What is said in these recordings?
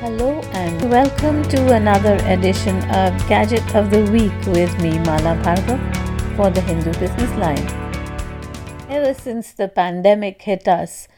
Hello and welcome to another edition of Gadget of the Week with me, Mala Bhargav, for the Hindu Business Line. Ever since the pandemic hit us,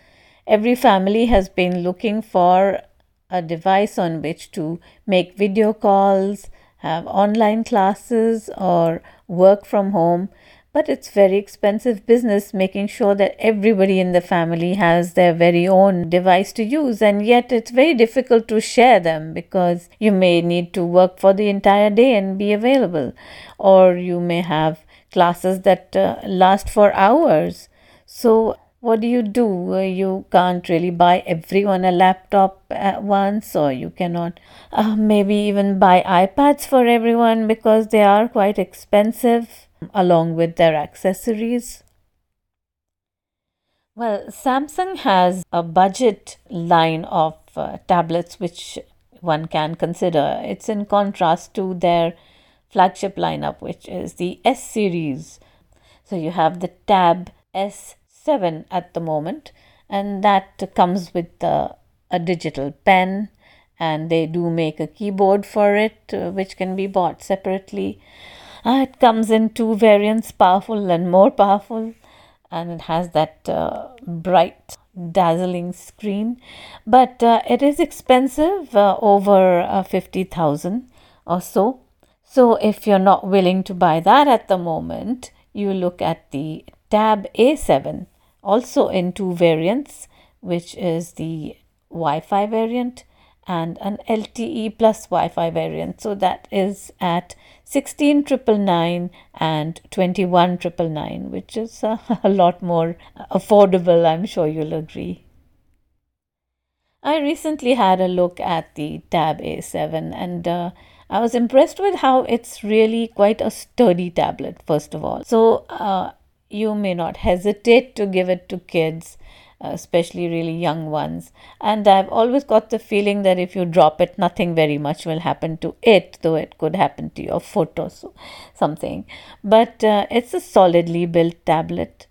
every family has been looking for a device on which to make video calls, have online classes, or work from home but it's very expensive business making sure that everybody in the family has their very own device to use. And yet it's very difficult to share them because you may need to work for the entire day and be available. Or you may have classes that uh, last for hours. So what do you do? Uh, you can't really buy everyone a laptop at once, or you cannot uh, maybe even buy iPads for everyone because they are quite expensive along with their accessories. Well, Samsung has a budget line of uh, tablets which one can consider. It's in contrast to their flagship lineup, which is the S series. So you have the Tab S7 at the moment, and that comes with uh, a digital pen, and they do make a keyboard for it, uh, which can be bought separately. Uh, it comes in two variants, powerful and more powerful, and it has that uh, bright, dazzling screen. But uh, it is expensive, uh, over uh, 50,000 or so. So, if you're not willing to buy that at the moment, you look at the Tab A7, also in two variants, which is the Wi Fi variant and an LTE plus Wi Fi variant. So that is at 16,999 and 21,999, which is a, a lot more affordable, I'm sure you'll agree. I recently had a look at the Tab A7 and uh, I was impressed with how it's really quite a sturdy tablet, first of all. So, uh, you may not hesitate to give it to kids especially really young ones. And I've always got the feeling that if you drop it, nothing very much will happen to it, though it could happen to your foot or so, something. But uh, it's a solidly built tablet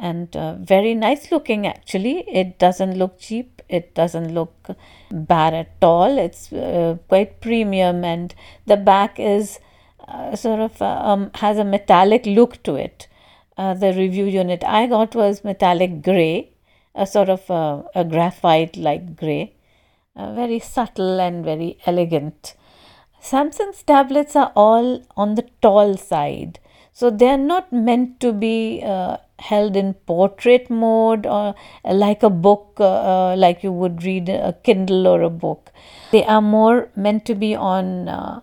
and uh, very nice looking actually. It doesn't look cheap, it doesn't look bad at all. It's uh, quite premium, and the back is uh, sort of uh, um, has a metallic look to it. Uh, the review unit I got was metallic gray, a sort of a, a graphite like gray, uh, very subtle and very elegant. Samsung's tablets are all on the tall side, so they're not meant to be uh, held in portrait mode or like a book, uh, uh like you would read a Kindle or a book. They are more meant to be on uh,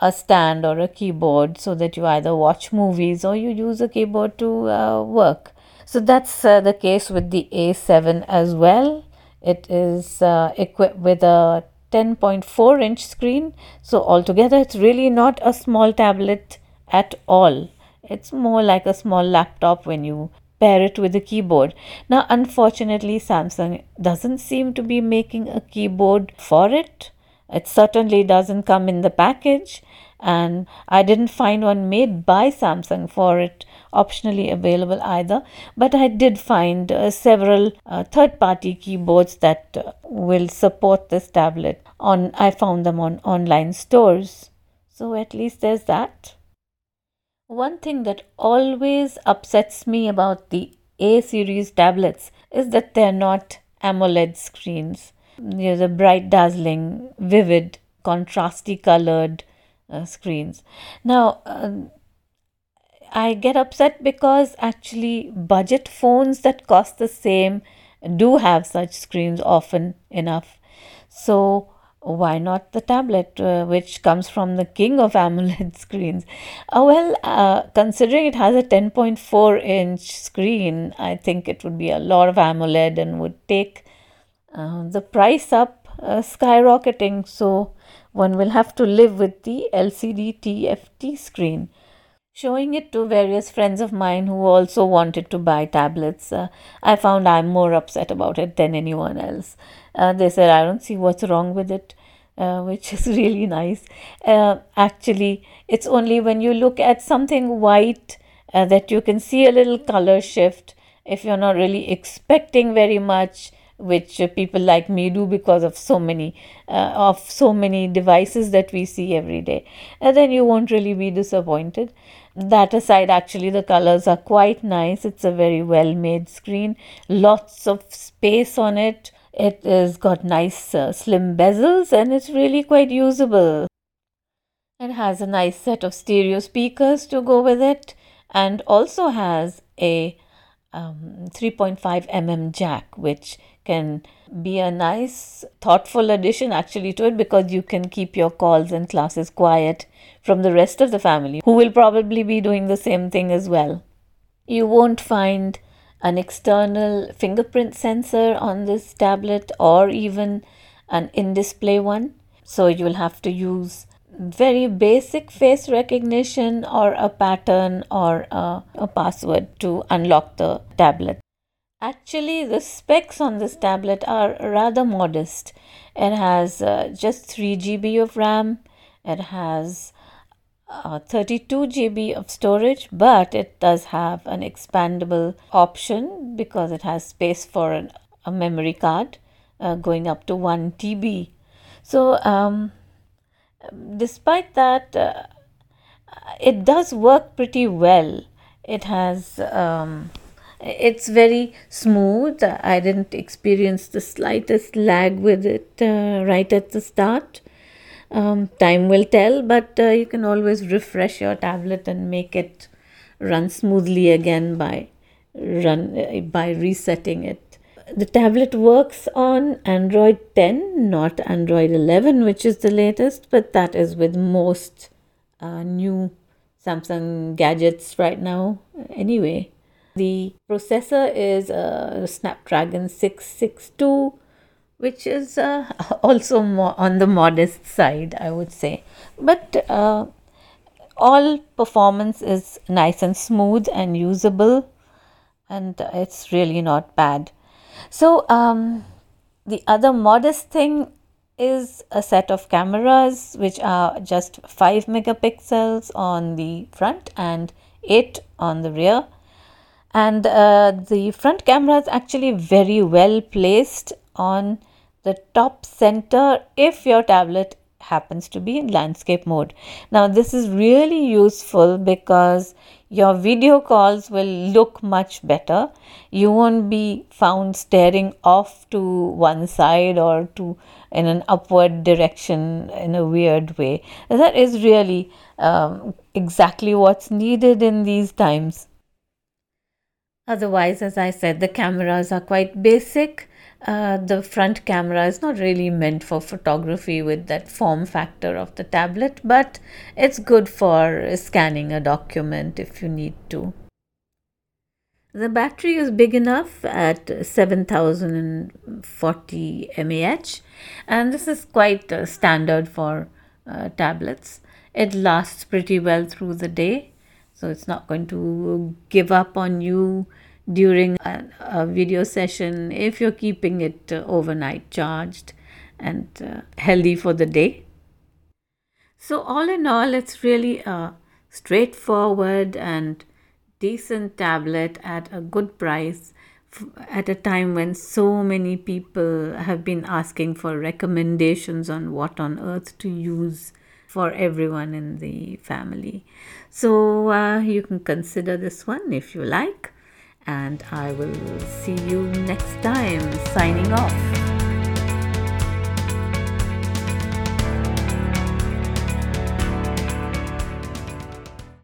a stand or a keyboard so that you either watch movies or you use a keyboard to uh, work. So that's uh, the case with the A7 as well. It is uh, equipped with a 10.4 inch screen. So altogether it's really not a small tablet at all. It's more like a small laptop when you pair it with a keyboard. Now unfortunately Samsung doesn't seem to be making a keyboard for it. It certainly doesn't come in the package and I didn't find one made by Samsung for it optionally available either but I did find uh, several uh, third party keyboards that uh, will support this tablet on I found them on online stores so at least there's that one thing that always upsets me about the A series tablets is that they're not AMOLED screens. There's a bright, dazzling, vivid, contrasty colored uh, screens. Now, uh, I get upset because actually budget phones that cost the same do have such screens often enough. So, why not the tablet, uh, which comes from the king of AMOLED screens? Uh, well, uh, considering it has a 10.4 inch screen, I think it would be a lot of AMOLED and would take uh, the price up uh, skyrocketing. So, one will have to live with the LCD TFT screen. Showing it to various friends of mine who also wanted to buy tablets, uh, I found I'm more upset about it than anyone else. Uh, they said, I don't see what's wrong with it, uh, which is really nice. Uh, actually, it's only when you look at something white uh, that you can see a little color shift. If you're not really expecting very much, which uh, people like me do because of so many uh, of so many devices that we see every day. And then you won't really be disappointed. That aside actually the colors are quite nice. It's a very well made screen. Lots of space on it. It has got nice uh, slim bezels and it's really quite usable. It has a nice set of stereo speakers to go with it and also has a um, 3.5 mm jack which can be a nice, thoughtful addition actually to it because you can keep your calls and classes quiet from the rest of the family who will probably be doing the same thing as well. You won't find an external fingerprint sensor on this tablet or even an in display one. So you'll have to use very basic face recognition or a pattern or a, a password to unlock the tablet. Actually, the specs on this tablet are rather modest. It has uh, just 3 GB of RAM, it has uh, 32 GB of storage, but it does have an expandable option because it has space for an, a memory card uh, going up to 1 TB. So, um, despite that, uh, it does work pretty well. It has um, it's very smooth. I didn't experience the slightest lag with it uh, right at the start. Um, time will tell, but uh, you can always refresh your tablet and make it run smoothly again by run by resetting it. The tablet works on Android 10, not Android 11, which is the latest, but that is with most uh, new Samsung gadgets right now. Anyway, the processor is a Snapdragon 662, which is uh, also more on the modest side, I would say. But uh, all performance is nice and smooth and usable, and it's really not bad. So, um, the other modest thing is a set of cameras which are just 5 megapixels on the front and 8 on the rear. And uh, the front camera is actually very well placed on the top center if your tablet happens to be in landscape mode. Now this is really useful because your video calls will look much better. You won't be found staring off to one side or to in an upward direction in a weird way. That is really um, exactly what's needed in these times. Otherwise, as I said, the cameras are quite basic. Uh, the front camera is not really meant for photography with that form factor of the tablet, but it's good for scanning a document if you need to. The battery is big enough at 7040 mAh, and this is quite uh, standard for uh, tablets. It lasts pretty well through the day so it's not going to give up on you during a, a video session if you're keeping it uh, overnight charged and uh, healthy for the day. So, all in all, it's really a straightforward and decent tablet at a good price at a time when so many people have been asking for recommendations on what on earth to use for everyone in the family. So uh, you can consider this one if you like, and I will see you next time. Signing off.